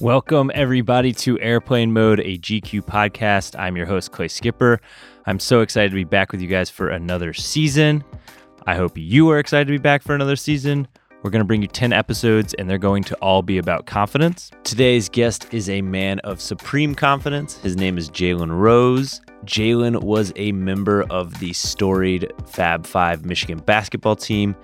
Welcome, everybody, to Airplane Mode, a GQ podcast. I'm your host, Clay Skipper. I'm so excited to be back with you guys for another season. I hope you are excited to be back for another season. We're going to bring you 10 episodes, and they're going to all be about confidence. Today's guest is a man of supreme confidence. His name is Jalen Rose. Jalen was a member of the storied Fab Five Michigan basketball team,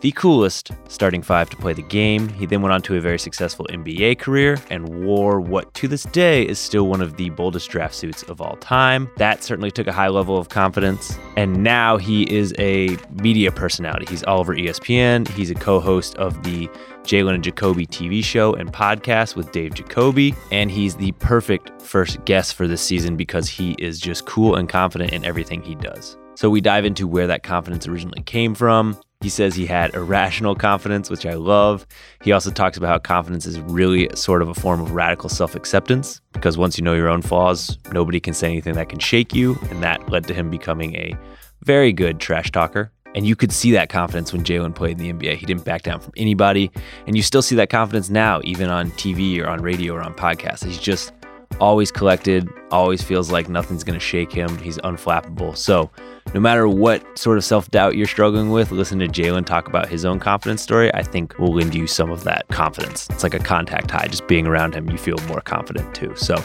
the coolest starting five to play the game. He then went on to a very successful NBA career and wore what to this day is still one of the boldest draft suits of all time. That certainly took a high level of confidence. And now he is a media personality. He's all over ESPN. He's a co host of the Jalen and Jacoby TV show and podcast with Dave Jacoby. And he's the perfect first guest for this season because he is just cool and confident in everything he does. So we dive into where that confidence originally came from. He says he had irrational confidence, which I love. He also talks about how confidence is really sort of a form of radical self acceptance because once you know your own flaws, nobody can say anything that can shake you. And that led to him becoming a very good trash talker. And you could see that confidence when Jalen played in the NBA. He didn't back down from anybody. And you still see that confidence now, even on TV or on radio or on podcasts. He's just always collected, always feels like nothing's going to shake him. He's unflappable. So, no matter what sort of self doubt you're struggling with, listen to Jalen talk about his own confidence story. I think will lend you some of that confidence. It's like a contact high. Just being around him, you feel more confident too. So,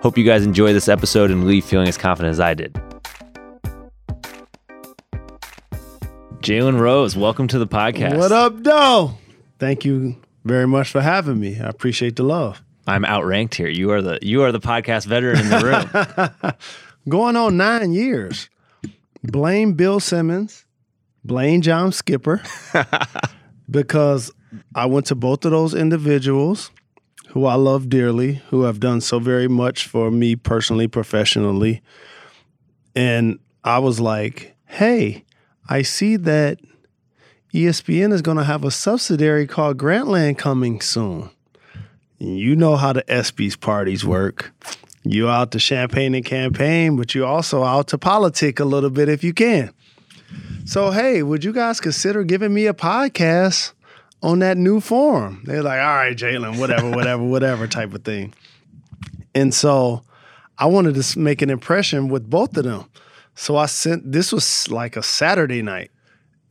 hope you guys enjoy this episode and leave feeling as confident as I did. Jalen Rose, welcome to the podcast. What up, Doe? Thank you very much for having me. I appreciate the love. I'm outranked here. You are the you are the podcast veteran in the room. Going on nine years. Blame Bill Simmons. Blame John Skipper. because I went to both of those individuals who I love dearly, who have done so very much for me personally, professionally. And I was like, hey, I see that ESPN is going to have a subsidiary called Grantland coming soon. You know how the ESPYS parties work. You out to champagne and campaign, but you also out to politic a little bit if you can. So hey, would you guys consider giving me a podcast on that new forum? They're like, all right, Jalen, whatever, whatever, whatever type of thing. And so I wanted to make an impression with both of them. So I sent this was like a Saturday night.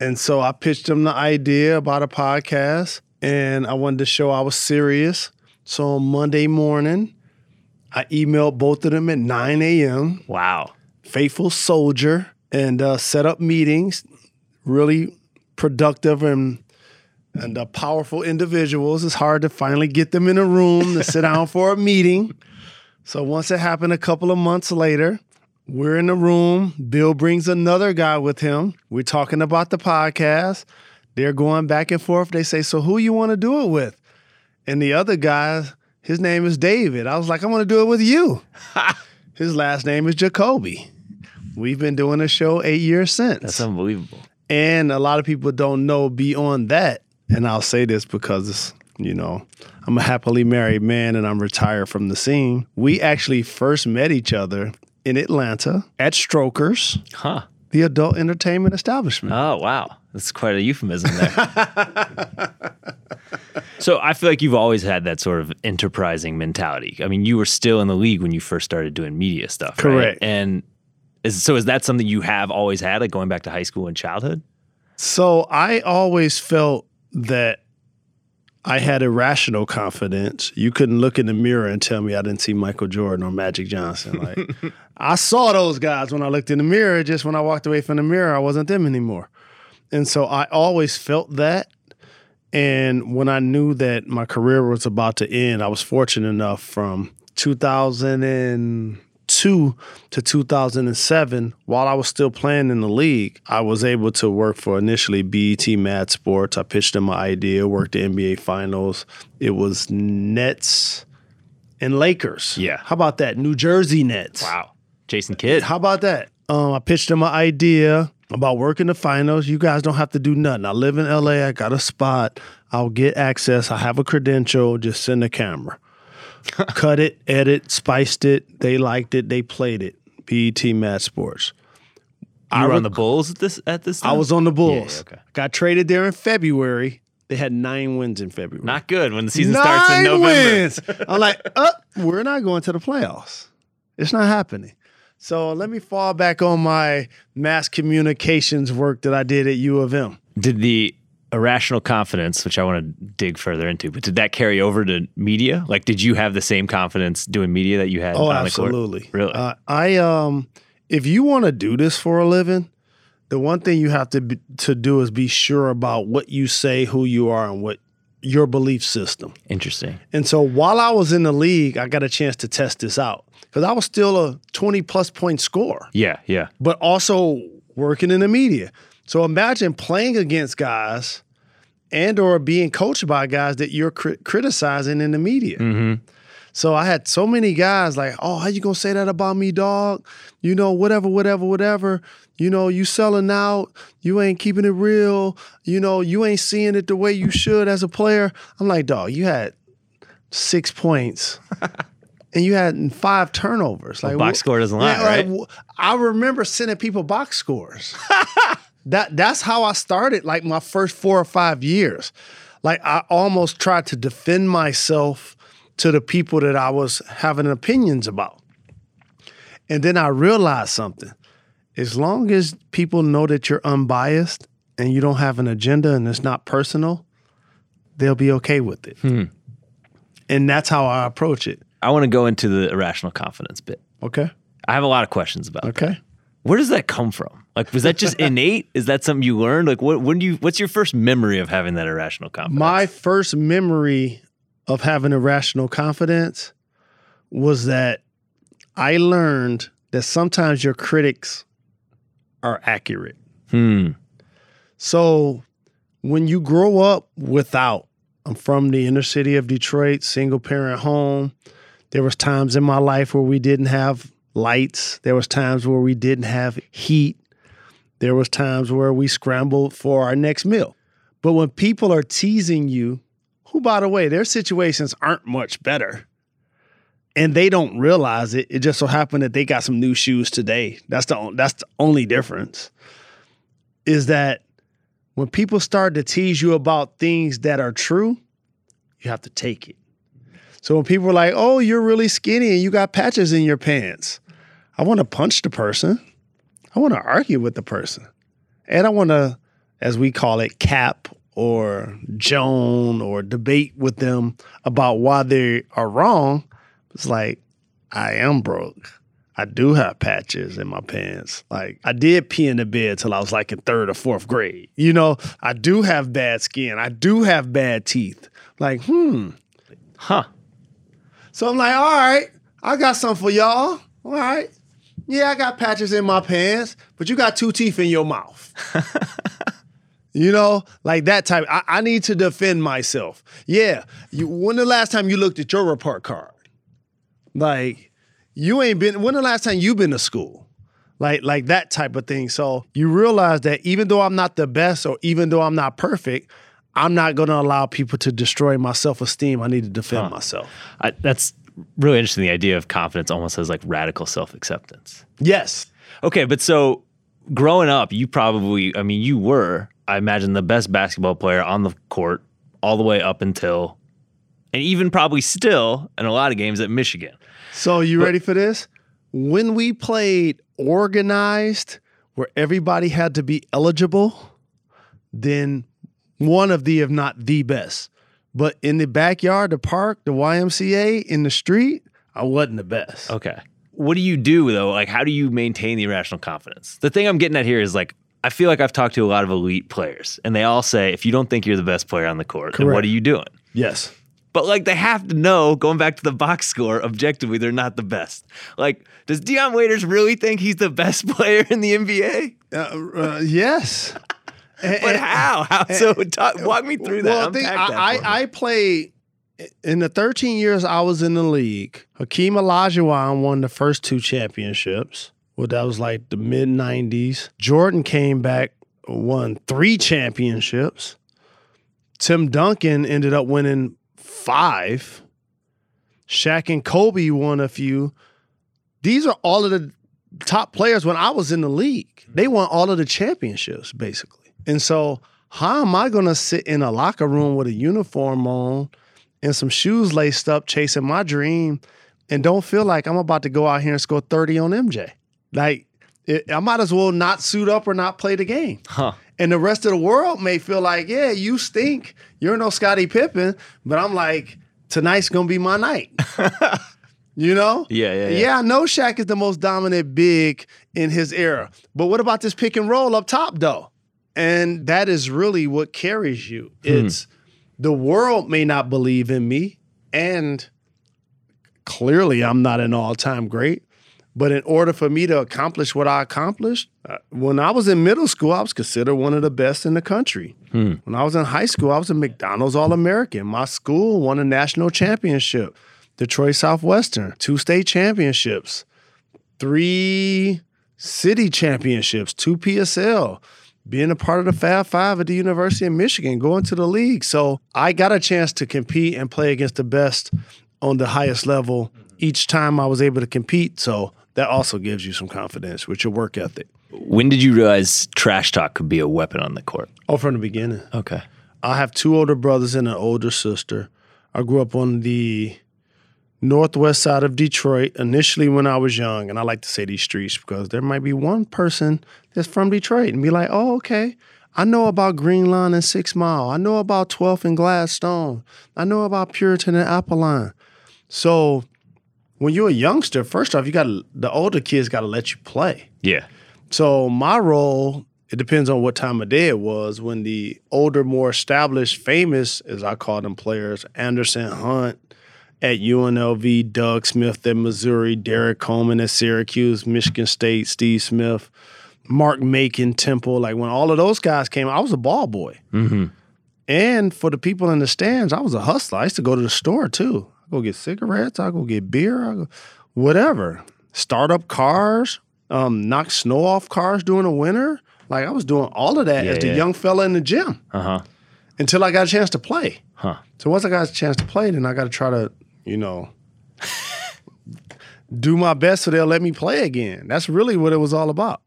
And so I pitched them the idea about a podcast and I wanted to show I was serious. So on Monday morning, I emailed both of them at 9 a.m. Wow. Faithful soldier and uh, set up meetings, really productive and and uh, powerful individuals. It's hard to finally get them in a room to sit down for a meeting. So once it happened a couple of months later, we're in the room. Bill brings another guy with him. We're talking about the podcast. They're going back and forth. They say, So who you want to do it with? And the other guy, his name is David. I was like, I want to do it with you. his last name is Jacoby. We've been doing a show eight years since. That's unbelievable. And a lot of people don't know beyond that. And I'll say this because it's, you know, I'm a happily married man and I'm retired from the scene. We actually first met each other in Atlanta at Strokers. Huh. The adult entertainment establishment. Oh, wow. That's quite a euphemism there. so I feel like you've always had that sort of enterprising mentality. I mean, you were still in the league when you first started doing media stuff. Correct. Right? And is, so is that something you have always had, like going back to high school and childhood? So I always felt that I had irrational confidence. You couldn't look in the mirror and tell me I didn't see Michael Jordan or Magic Johnson. Like I saw those guys when I looked in the mirror. Just when I walked away from the mirror, I wasn't them anymore. And so I always felt that. And when I knew that my career was about to end, I was fortunate enough from 2000 and 2002 to 2007, while I was still playing in the league, I was able to work for initially BET Mad Sports. I pitched them my idea, worked the NBA Finals. It was Nets and Lakers. Yeah. How about that? New Jersey Nets. Wow. Jason Kidd. How about that? Um, I pitched them an idea about working the finals. You guys don't have to do nothing. I live in LA. I got a spot. I'll get access. I have a credential. Just send a camera. cut it, edit, spiced it. They liked it. They played it. BET Mad Sports. You I were on the Bulls at this at this time? I was on the Bulls. Yeah, okay. Got traded there in February. They had nine wins in February. Not good when the season nine starts in November. wins. I'm like, uh, we're not going to the playoffs. It's not happening. So let me fall back on my mass communications work that I did at U of M. Did the irrational confidence, which I want to dig further into, but did that carry over to media? Like, did you have the same confidence doing media that you had Oh, on the court? absolutely. Really? Uh, I um, if you want to do this for a living, the one thing you have to be, to do is be sure about what you say, who you are, and what your belief system. Interesting. And so while I was in the league, I got a chance to test this out because I was still a 20 plus point scorer, Yeah, yeah. but also working in the media. So imagine playing against guys and or being coached by guys that you're cri- criticizing in the media. Mm-hmm. So I had so many guys like, "Oh, how you gonna say that about me, dog? You know, whatever, whatever, whatever. You know, you selling out. You ain't keeping it real. You know, you ain't seeing it the way you should as a player." I'm like, "Dog, you had six points." And you had five turnovers. Like box score doesn't lie, Yeah, right? wh- I remember sending people box scores. that that's how I started. Like my first four or five years, like I almost tried to defend myself to the people that I was having opinions about. And then I realized something. As long as people know that you're unbiased and you don't have an agenda and it's not personal, they'll be okay with it. Hmm. And that's how I approach it. I want to go into the irrational confidence bit. Okay. I have a lot of questions about that. Where does that come from? Like, was that just innate? Is that something you learned? Like, what? When do you? What's your first memory of having that irrational confidence? My first memory of having irrational confidence was that I learned that sometimes your critics are accurate. hmm. So when you grow up without, I'm from the inner city of Detroit, single parent home. There was times in my life where we didn't have lights. There was times where we didn't have heat. There was times where we scrambled for our next meal. But when people are teasing you, who by the way, their situations aren't much better. And they don't realize it. It just so happened that they got some new shoes today. That's the that's the only difference. Is that when people start to tease you about things that are true, you have to take it. So when people are like, "Oh, you're really skinny and you got patches in your pants," I want to punch the person. I want to argue with the person, and I want to, as we call it, cap or joan or debate with them about why they are wrong. It's like I am broke. I do have patches in my pants. Like I did pee in the bed till I was like in third or fourth grade. You know, I do have bad skin. I do have bad teeth. Like, hmm. Huh. So I'm like, all right, I got something for y'all. All right. Yeah, I got patches in my pants, but you got two teeth in your mouth. you know, like that type. I, I need to defend myself. Yeah. You, when the last time you looked at your report card? Like, you ain't been. When the last time you been to school? Like, like that type of thing. So you realize that even though I'm not the best, or even though I'm not perfect, I'm not going to allow people to destroy my self esteem. I need to defend myself. I, that's really interesting. The idea of confidence almost as like radical self acceptance. Yes. Okay, but so growing up, you probably, I mean, you were, I imagine, the best basketball player on the court all the way up until, and even probably still in a lot of games at Michigan. So you ready for this? When we played organized, where everybody had to be eligible, then one of the, if not the best. But in the backyard, the park, the YMCA, in the street, I wasn't the best. Okay. What do you do though? Like, how do you maintain the irrational confidence? The thing I'm getting at here is like, I feel like I've talked to a lot of elite players, and they all say, if you don't think you're the best player on the court, then what are you doing? Yes. But like they have to know, going back to the box score, objectively, they're not the best. Like, does Dion Waiters really think he's the best player in the NBA? Uh, uh, yes. But how? How? So talk, walk me through that. Well, Unpack that I. I, I played in the 13 years I was in the league. Hakeem Olajuwon won the first two championships. Well, that was like the mid 90s. Jordan came back, won three championships. Tim Duncan ended up winning five. Shaq and Kobe won a few. These are all of the top players when I was in the league. They won all of the championships, basically. And so How am I going to sit in a locker room with a uniform on and some shoes laced up chasing my dream and don't feel like I'm about to go out here and score 30 on MJ? Like, it, I might as well not suit up or not play the game. Huh. And the rest of the world may feel like, yeah, you stink. You're no Scottie Pippen. But I'm like, tonight's going to be my night. you know? Yeah, yeah, yeah. Yeah, I know Shaq is the most dominant big in his era. But what about this pick and roll up top, though? And that is really what carries you. It's the world may not believe in me. And clearly, I'm not an all time great. But in order for me to accomplish what I accomplished, uh, when I was in middle school, I was considered one of the best in the country. When I was in high school, I was a McDonald's All American. My school won a national championship, Detroit Southwestern, two state championships, three city championships, two PSL, being a part of the Fab Five at the University of Michigan, going to the league. So I got a chance to compete and play against the best on the highest level mm-hmm. each time I was able to compete. So that also gives you some confidence with your work ethic. When did you realize trash talk could be a weapon on the court? Oh, from the beginning. Okay. I have two older brothers and an older sister. I grew up on the northwest side of Detroit initially when I was young. And I like to say these streets because there might be one person that's from Detroit and be like, oh, okay. I know about Green Line and Six Mile. I know about 12th and Gladstone. I know about Puritan and Apple So when you're a youngster, first off, you got the older kids got to let you play. Yeah. So my role, it depends on what time of day it was. When the older, more established, famous, as I call them players, Anderson Hunt at UNLV, Doug Smith at Missouri, Derrick Coleman at Syracuse, Michigan State, Steve Smith, Mark Macon, Temple. Like when all of those guys came, I was a ball boy. Mm-hmm. And for the people in the stands, I was a hustler. I used to go to the store too. I go get cigarettes. I go get beer. I go whatever. Start up cars. Um, knock snow off cars during the winter. Like I was doing all of that Yeah, as the yeah. young fella in the gym Uh huh. until I got a chance to play. Huh. So once I got a chance to play, then I got to try to, you know, do my best so they'll let me play again. That's really what it was all about.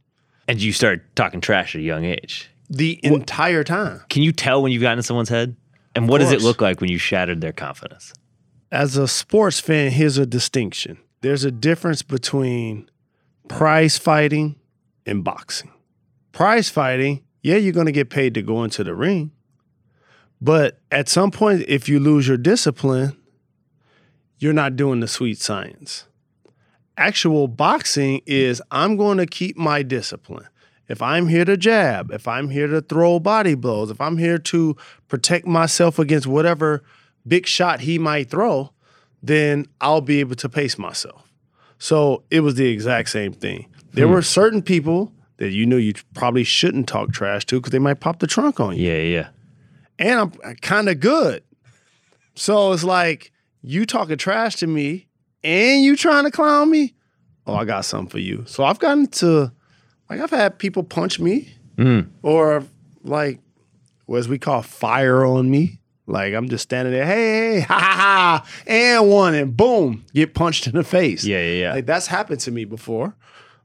And you start talking trash at a young age. The entire time. Can you tell when you've gotten in someone's head? And what does it look like when you shattered their confidence? as a sports fan, here's a distinction. There's a difference between prize fighting and boxing. Prize fighting, yeah, you're going to get paid to go into the ring. But at some point, if you lose your discipline, you're not doing the sweet science. Actual boxing is I'm going to keep my discipline. If I'm here to jab, if I'm here to throw body blows, if I'm here to protect myself against whatever big shot he might throw, then I'll be able to pace myself. So it was the exact same thing. There hmm. were certain people that you knew you probably shouldn't talk trash to because they might pop the trunk on you. Yeah, yeah. And I'm uh, kind of good. So it's like you talking trash to me and you trying to clown me. Oh, I got something for you. So I've gotten to, like, I've had people punch me Mm. or like, what as we call fire on me. Like I'm just standing there, hey, hey, ha ha ha, and one, and boom, get punched in the face. Yeah, yeah, yeah. Like that's happened to me before.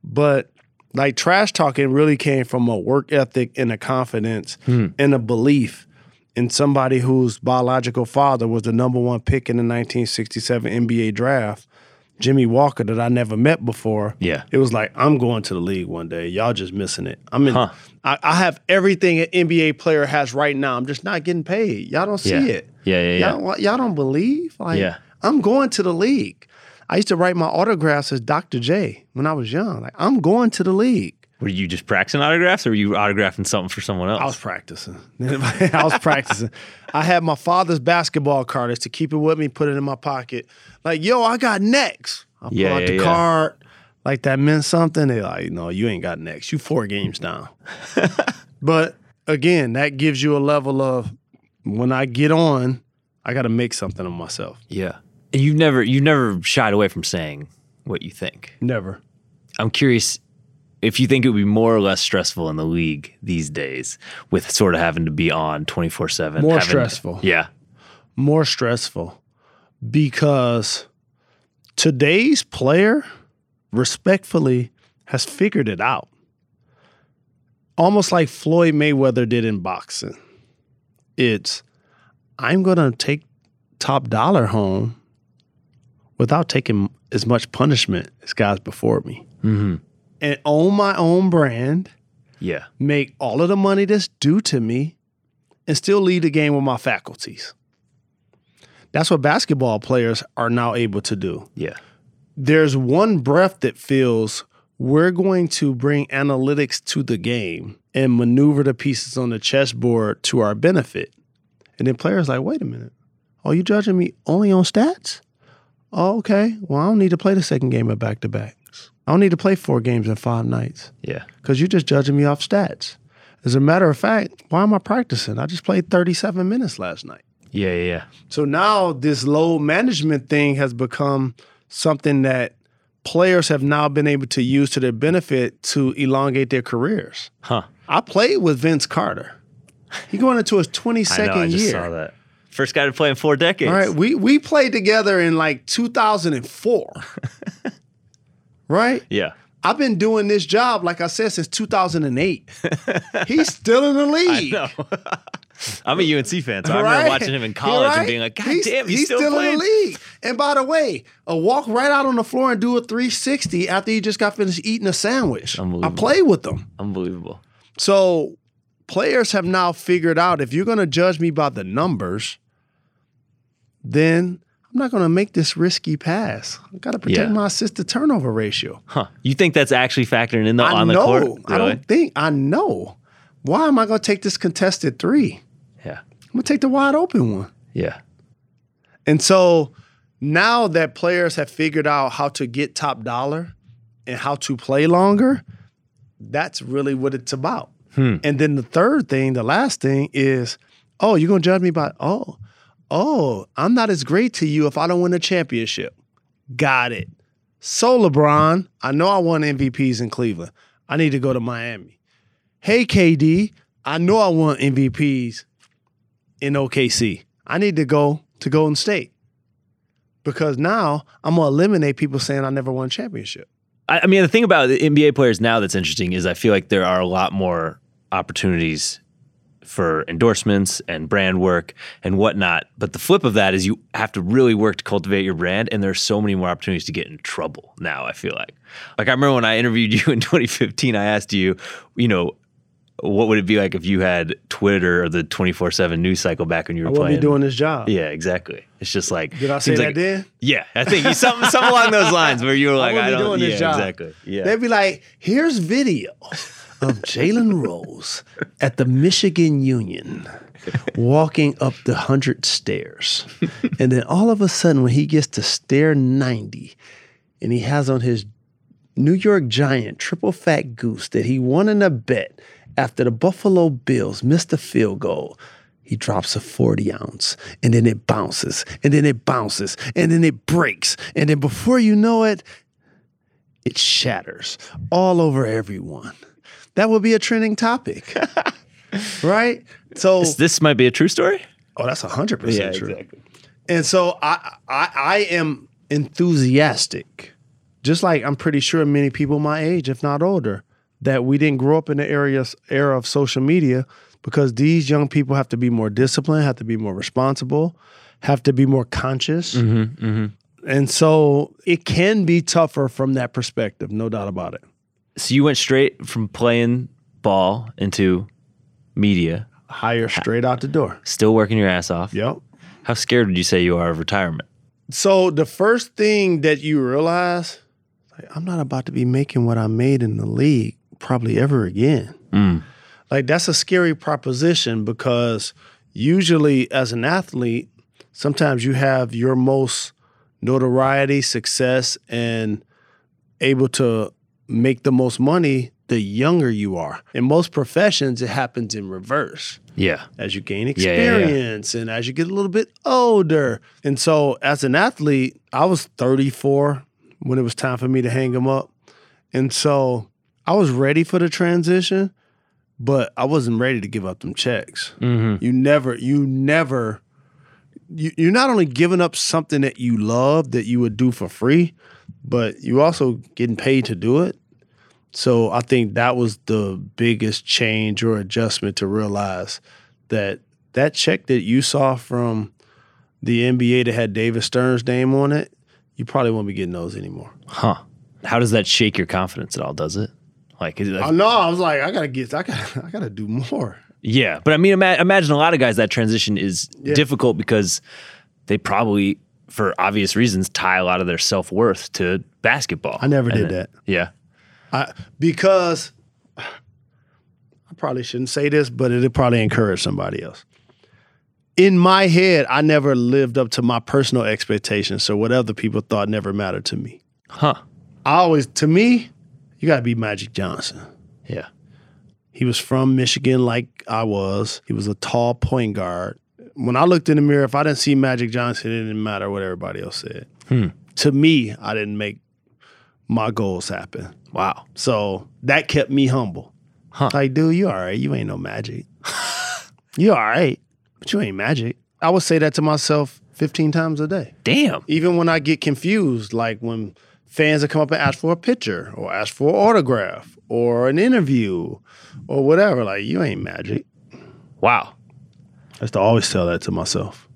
But like trash talking really came from a work ethic and a confidence and a belief in somebody whose biological father was the number one pick in the 1967 NBA draft, Jimmy Walker, that I never met before. Yeah. It was like, I'm going to the league one day. Y'all just missing it. I'm in Huh. I, I have everything an NBA player has right now. I'm just not getting paid. Y'all don't see Yeah. it. Yeah, yeah, yeah. Y'all, what- y'all don't believe? Like, Yeah. I'm going to the league. I used to write my autographs as Dr. J when I was young. Like, I'm going to the league. Were you just practicing autographs or were you autographing something for someone else? I was practicing. I was practicing. I had my father's basketball card is to keep it with me, put it in my pocket. Like, yo, I got next. I pull Yeah, out yeah, the yeah. card. Like that meant something. They like, no, you ain't got next. You four games down. but again, that gives you a level of when I get on, I got to make something of myself. yeah. And you've never you've never shied away from saying what you think. Never. I'm curious if you think it would be more or less stressful in the league these days with sort of having to be on 24 7. More stressful. Yeah. more stressful because today's player respectfully has figured it out. Almost like Floyd Mayweather did in boxing. It's I'm going to take top dollar home without taking as much punishment as guys before me Mm-hmm. And own my own brand, Yeah. make all of the money that's due to me, and still lead the game with my faculties. That's what basketball players are now able to do. Yeah. There's one breath that feels we're going to bring analytics to the game and maneuver the pieces on the chessboard to our benefit. And then players like, wait a minute. Are you judging me only on stats? Oh, okay. Well, I don't need to play the second game of back to backs. I don't need to play four games in five nights Yeah. because you're just judging me off stats. As a matter of fact, why am I practicing? I just played 37 minutes last night. Yeah. Yeah. Yeah. So now this load management thing has become something that players have now been able to use to their benefit to elongate their careers. Huh. I played with Vince Carter. He going into his 22nd I know. I just year. saw that. First guy to play in four decades. All right, we we played together in like 2004. right? Yeah. I've been doing this job, like I said, since 2008. He's still in the league. I'm a UNC fan, so I remember watching him in college Right? and being like, God damn, he's, still, in the league. And by the way, a walk right out on the floor and do a 360 after he just got finished eating a sandwich. I play with them. Unbelievable. So players have now figured out if you're going to judge me by the numbers, then I'm not going to make this risky pass. I got to protect Yeah. my assist to turnover ratio. Huh. You think that's actually factoring in the I on the know. court? I don't think. I know. Why am I going to take this contested three? Yeah. I'm going to take the wide open one. Yeah. And so now that players have figured out how to get top dollar and how to play longer, that's really what it's about. Hmm. And then the third thing, the last thing is, oh, you're gonna judge me by oh, oh, I'm not as great to you if I don't win a championship. Got it. So LeBron, I know I won MVPs in Cleveland. I need to go to Miami. Hey KD, I know I won MVPs in OKC. I need to go to Golden State because now I'm gonna eliminate people saying I never won a championship. I, I mean, the thing about the NBA players now that's interesting is I feel like there are a lot more opportunities for endorsements and brand work and whatnot. But the flip of that is you have to really work to cultivate your brand, and there's so many more opportunities to get in trouble now. I feel like, like I remember when I interviewed you in 2015, I asked you, you know. What would it be like if you had Twitter or the 24 7 news cycle back when you were I playing? be doing this job. Yeah, exactly. It's just like Did I say that like, then? Yeah, I think you- something something along those lines where you were like, wouldn't I, don't. doing yeah, this job. exactly. Yeah, They'd be like, here's video of Jalen Rose at the Michigan Union walking up the 100 stairs. And then all of a sudden, when he gets to stair 90 and he has on his New York Giant triple fat goose that he won in a bet after the Buffalo Bills missed a field goal. He drops a 40 ounce and then it bounces and then it bounces and then it breaks. And then before you know it, it shatters all over everyone. That will be a trending topic. right? So This, this might be a true story. Oh, that's hundred percent true. And so I, I I am enthusiastic, just like I'm pretty sure many people my age, if not older, that we didn't grow up in the area era of social media because these young people have to be more disciplined, have to be more responsible, have to be more conscious. Mm-hmm, mm-hmm. And so it can be tougher from that perspective, no doubt about it. So you went straight from playing ball into media, Hire straight out the door. still working your ass off. Yep. How scared would you say you are of retirement? So the first thing that you realize, like, I'm not about to be making what I made in the league probably ever again. Mm. Like that's a scary proposition because usually as an athlete, sometimes you have your most notoriety, success, and able to make the most money the younger you are. In most professions, it happens in reverse Yeah. as you gain Yeah, yeah, yeah. experience and as you get a little bit older. And so, as an athlete, I was 34 when it was time for me to hang them up. And so, I was ready for the transition, but I wasn't ready to give up them checks. Mm-hmm. You never, you never, you, you're not only giving up something that you love that you would do for free, but you also getting paid to do it. So I think that was the biggest change or adjustment to realize that that check that you saw from the NBA that had David Stern's name on it, you probably won't be getting those anymore. Huh. How does that shake your confidence at all? Does it? Like, is it like I know. I was like, I gotta get, I gotta, I gotta do more. Yeah, but I mean, ima- imagine a lot of guys that transition is Yeah. difficult because they probably, for obvious reasons, tie a lot of their self worth to basketball. I never And did then- that. Yeah, I because I probably shouldn't say this, but it'll probably encourage somebody else. In my head, I never lived up to my personal expectations, so what other people thought never mattered to me. huh? I always, to me, you got to be Magic Johnson. Yeah, He was from Michigan, like I was. He was a tall point guard. When I looked in the mirror, if I didn't see Magic Johnson, it didn't matter what everybody else said. Hmm. To me, I didn't make my goals happen. wow. So that kept me humble. Huh. Like, dude, you all right. You ain't no magic. you all right, but you ain't magic. I would say that to myself 15 times a day. Damn. Even when I get confused, like when fans that come up and ask for a picture or ask for an autograph or an interview or whatever, like, you ain't magic. Wow. I used to always tell that to myself.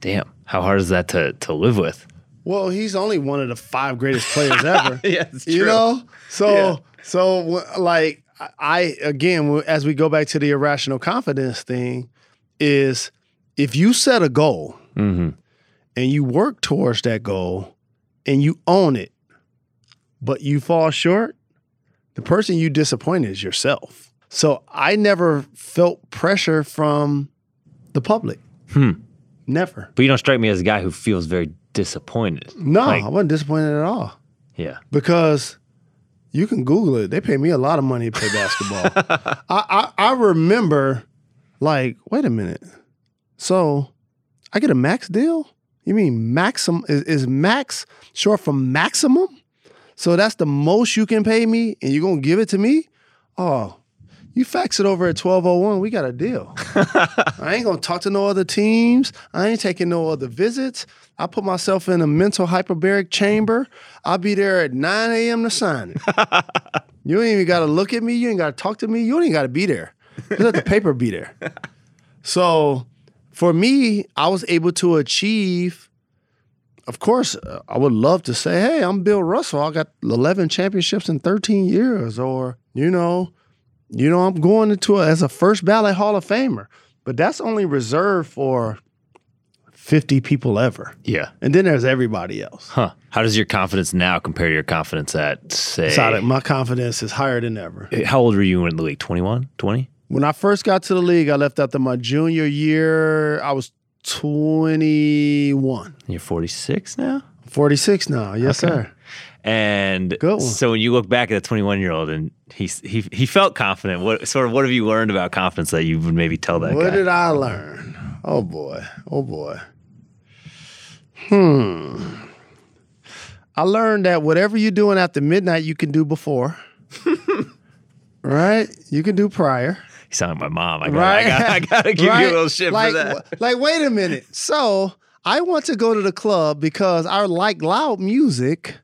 Damn. How hard is that to to live with? Well, he's only one of the five greatest players ever. yeah, true you know so Yeah. so like I- i again as we go back to the irrational confidence thing is if you set a goal Mm-hmm. and you work towards that goal and you own it but you fall short the person you disappoint is yourself so i never felt pressure from the public Hmm. never But you don't strike me as a guy who feels very disappointed. no Like- i wasn't disappointed at all Yeah. because you can Google it. They pay me a lot of money to play basketball. I, I I remember, like, wait a minute. So, I get a max deal? You mean maximum? Is, is max short for maximum? So that's the most you can pay me, and you're gonna give it to me? Oh, you fax it over at 1201. We got a deal. I ain't gonna talk to no other teams. I ain't taking no other visits. I put myself in a mental hyperbaric chamber. I'll be there at 9 a.m. to sign it. you ain't even gotta look at me. You ain't gotta talk to me. You ain't even gotta be there. Just let the paper be there. So for me, I was able to achieve. Of course, uh, I would love to say, "Hey, I'm Bill Russell. I got 11 championships in 13 years," or you know, you know, I'm going into a, as a first ballot Hall of Famer. But that's only reserved for 50 people ever, Yeah. and then there's everybody else. Huh. How does your confidence now compare to your confidence at say? My confidence is higher than ever. Eh, how old were you in the league? 21? 20? When I first got to the league, I left after my junior year. I was 21. You're 46 now? 46 now. Yes, Okay. sir. And so when you look back at a 21 year old and he's, he he felt confident, what sort of what have you learned about confidence that you would maybe tell that What guy? did I learn? Oh boy. Oh boy. Hmm. I learned that whatever you're doing after midnight, you can do before. right? You can do prior. you sound like my mom. I got Right? I got I gotta give you a little shit like, for that. Like, wait a minute. So I want to go to the club because I like loud music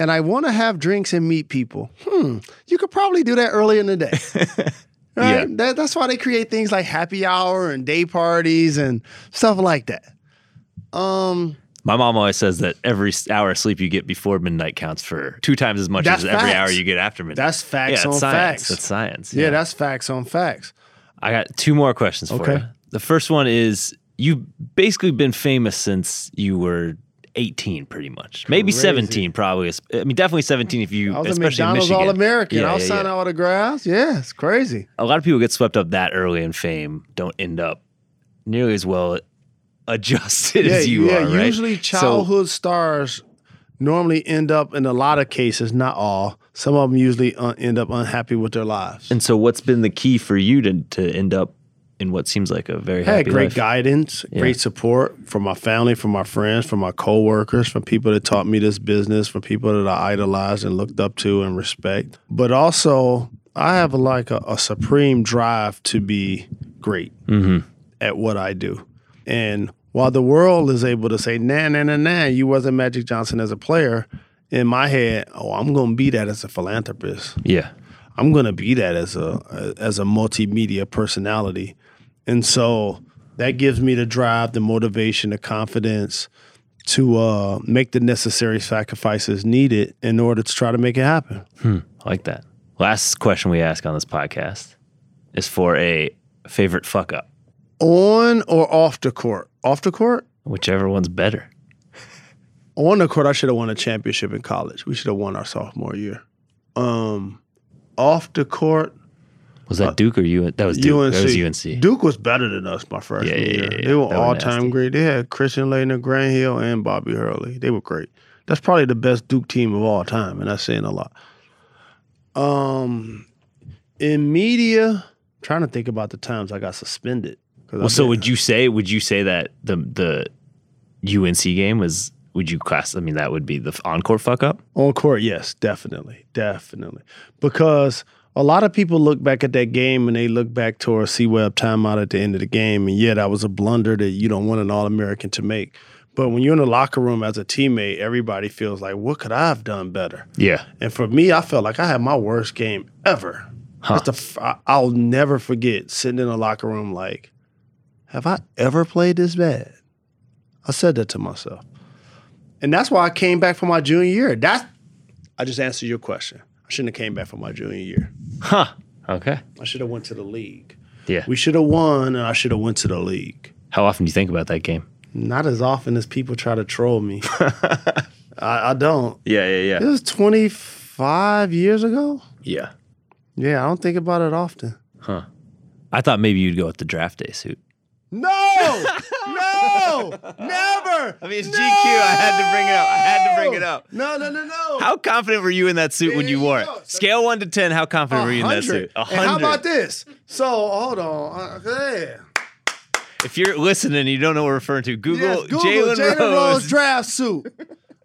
and I want to have drinks and meet people. Hmm. You could probably do that early in the day. Right? Yeah. That, that's why they create things like happy hour and day parties and stuff like that. Um, My mom always says that every hour of sleep you get before midnight counts for two times as much as every hour you get after midnight. that's facts yeah, on science. facts. That's science. yeah. that's facts on facts. I got two more questions for you. The first one is you've basically been famous since you were 18, pretty much. Maybe Crazy. 17, probably. I mean, definitely 17 if you, I was a especially in McDonald's Michigan. All American. Yeah, I was yeah, signing yeah. autographs. Yeah, it's crazy. A lot of people get swept up that early in fame, don't end up nearly as well adjusted yeah, as you yeah. are, right? Usually, So- childhood stars normally end up in a lot of cases, not all. Some of them usually uh, end up unhappy with their lives. and so, what's been the key for you to to end up in what seems like a very I had great life? guidance, Yeah. great support from my family, from my friends, from my coworkers, from people that taught me this business, from people that I idolized and looked up to and respect. But also, I have like a, a supreme drive to be great Mm-hmm. at what I do. And while the world is able to say, nah, nah, nah, nah, you wasn't Magic Johnson as a player, in my head, oh, I'm gonna be that as a philanthropist. Yeah. I'm gonna be that as a as a multimedia personality. And so that gives me the drive, the motivation, the confidence to uh, make the necessary sacrifices needed in order to try to make it happen. Hmm, I like that. Last question we ask on this podcast is for a favorite fuck up, On or off the court? Off the court? whichever one's better. On the court, I should have won a championship in college. We should have won our sophomore year. Um, off the court, Was that Duke or you? That was Duke. UNC. That was UNC. Duke was better than us my freshman Yeah, yeah, year. yeah, yeah. They were all time great. They had Christian Laettner, Grant Hill, and Bobby Hurley. They were great. That's probably the best Duke team of all time, and that's saying a lot. Um, in media, trying to think about the times I got suspended. Well, so would you say? Would you say that the the UNC game was? Would you class? I mean, that would be the encore fuck up. On court, yes, definitely, definitely. Because a lot of people look back at that game and they look back to a C Webb timeout at the end of the game, and yeah, that was a blunder that you don't want an All American to make. But when you're in the locker room as a teammate, everybody feels like, what could I have done better? Yeah. And for me, I felt like I had my worst game ever. F- I- I'll never forget sitting in the locker room like, have I ever played this bad? I said that to myself. And that's why I came back for my junior year. That's I just answered your question. I shouldn't have came back for my junior year. Huh. Okay. I should have went to the league. Yeah. We should have won and I should have went to the league. How often do you think about that game? Not as often as people try to troll me. I, I don't. Yeah. Yeah. Yeah. It was 25 years ago. Yeah. Yeah, I don't think about it often. Huh. I thought maybe you'd go with the draft day suit. No, no, never. I mean, it's GQ. I had to bring it up. I had to bring it up. No, no, no, no. How confident were you in that suit when you wore it? Scale one to ten. How confident were you in that suit? And how about this? So hold on. Uh, yeah. If you're listening, and you don't know what we're referring to. Google, Yes, Google Jalen Rose. Rose draft suit.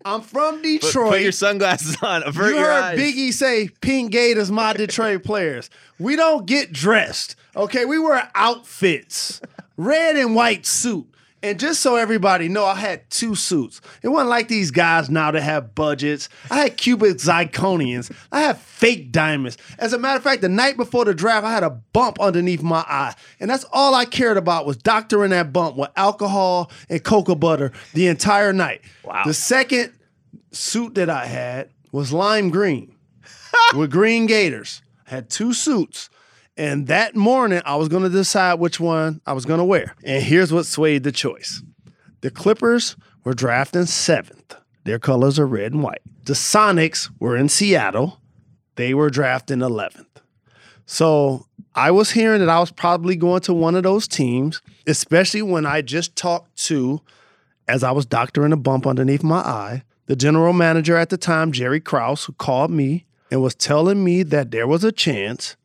I'm from Put- Detroit. Put your sunglasses on. Avert you heard eyes. Biggie say Pink Gators my Detroit players. We don't get dressed. Okay, we wear outfits. Red and white suit. And just so everybody know, I had two suits. It wasn't like these guys now that have budgets. I had cubic zirconians. I had fake diamonds. As a matter of fact, the night before the draft, I had a bump underneath my eye. And that's all I cared about was doctoring that bump with alcohol and cocoa butter the entire night. Wow. The second suit that I had was lime green with green gators. I had two suits. And that morning, I was going to decide which one I was going to wear. And here's what swayed the choice the Clippers were drafting seventh. Their colors are red and white. The Sonics were in Seattle. They were drafting 11th. So I was hearing that I was probably going to one of those teams, especially when I just talked to, as I was doctoring a bump underneath my eye, the general manager at the time, Jerry Krause, who called me and was telling me that there was a chance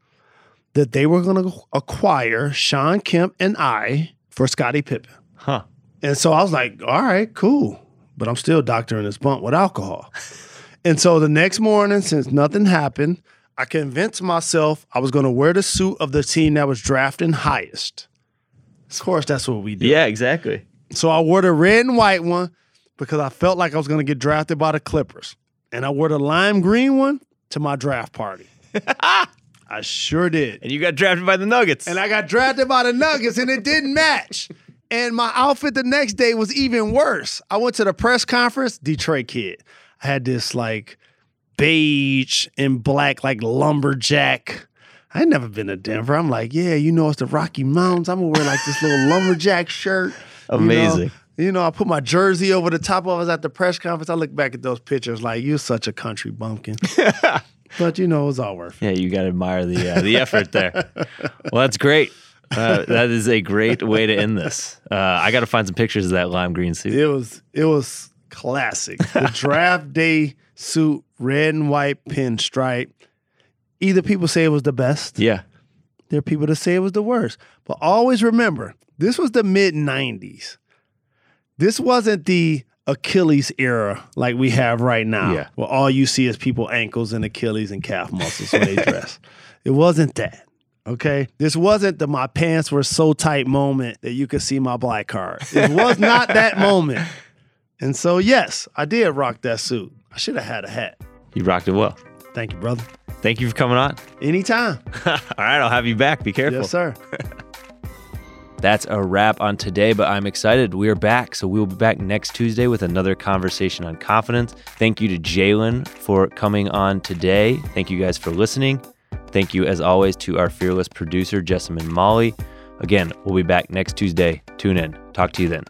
that they were going to acquire Shawn Kemp and I for Scottie Pippen. Huh. And so I was like, all right, cool. But I'm still doctoring this bump with alcohol. and so the next morning, since nothing happened, I convinced myself I was going to wear the suit of the team that was drafting highest. Of course, that's what we did. Yeah, exactly. So I wore the red and white one because I felt like I was going to get drafted by the Clippers. And I wore the lime green one to my draft party. I sure did. And you got drafted by the Nuggets. And I got drafted by the Nuggets and it didn't match. And my outfit the next day was even worse. I went to the press conference, Detroit kid. I had this like beige and black, like lumberjack. I never been to Denver. I'm like, yeah, you know, it's the Rocky Mountains. I'm gonna wear like this little lumberjack shirt. you know? Amazing. You know, I put my jersey over the top of us at the press conference. I look back at those pictures like, you're such a country bumpkin. but you know, it was all worth it. yeah, you got to admire the uh, the effort there. Well, that's great. Uh, that is a great way to end this. Uh, I got to find some pictures of that lime green suit. It was it was classic. The draft day suit, red and white pinstripe. Either people say it was the best, Yeah. there are people that say it was the worst. But always remember, this was the mid '90s. This wasn't the Achilles era like we have right now, Yeah. where all you see is people ankles and Achilles and calf muscles when they dress. It wasn't that. Okay, this wasn't the my pants were so tight moment that you could see my black card. It was not that moment. And so, yes, I did rock that suit. I should have had a hat. You rocked it well. Thank you, brother. Thank you for coming on. Anytime. All right, I'll have you back. Be careful. Yes, sir. That's a wrap on today, but I'm excited. We are back. So we'll be back next Tuesday with another conversation on confidence. Thank you to Jalen for coming on today. Thank you guys for listening. Thank you, as always, to our fearless producer, Jessamine Molly. Again, we'll be back next Tuesday. Tune in. Talk to you then.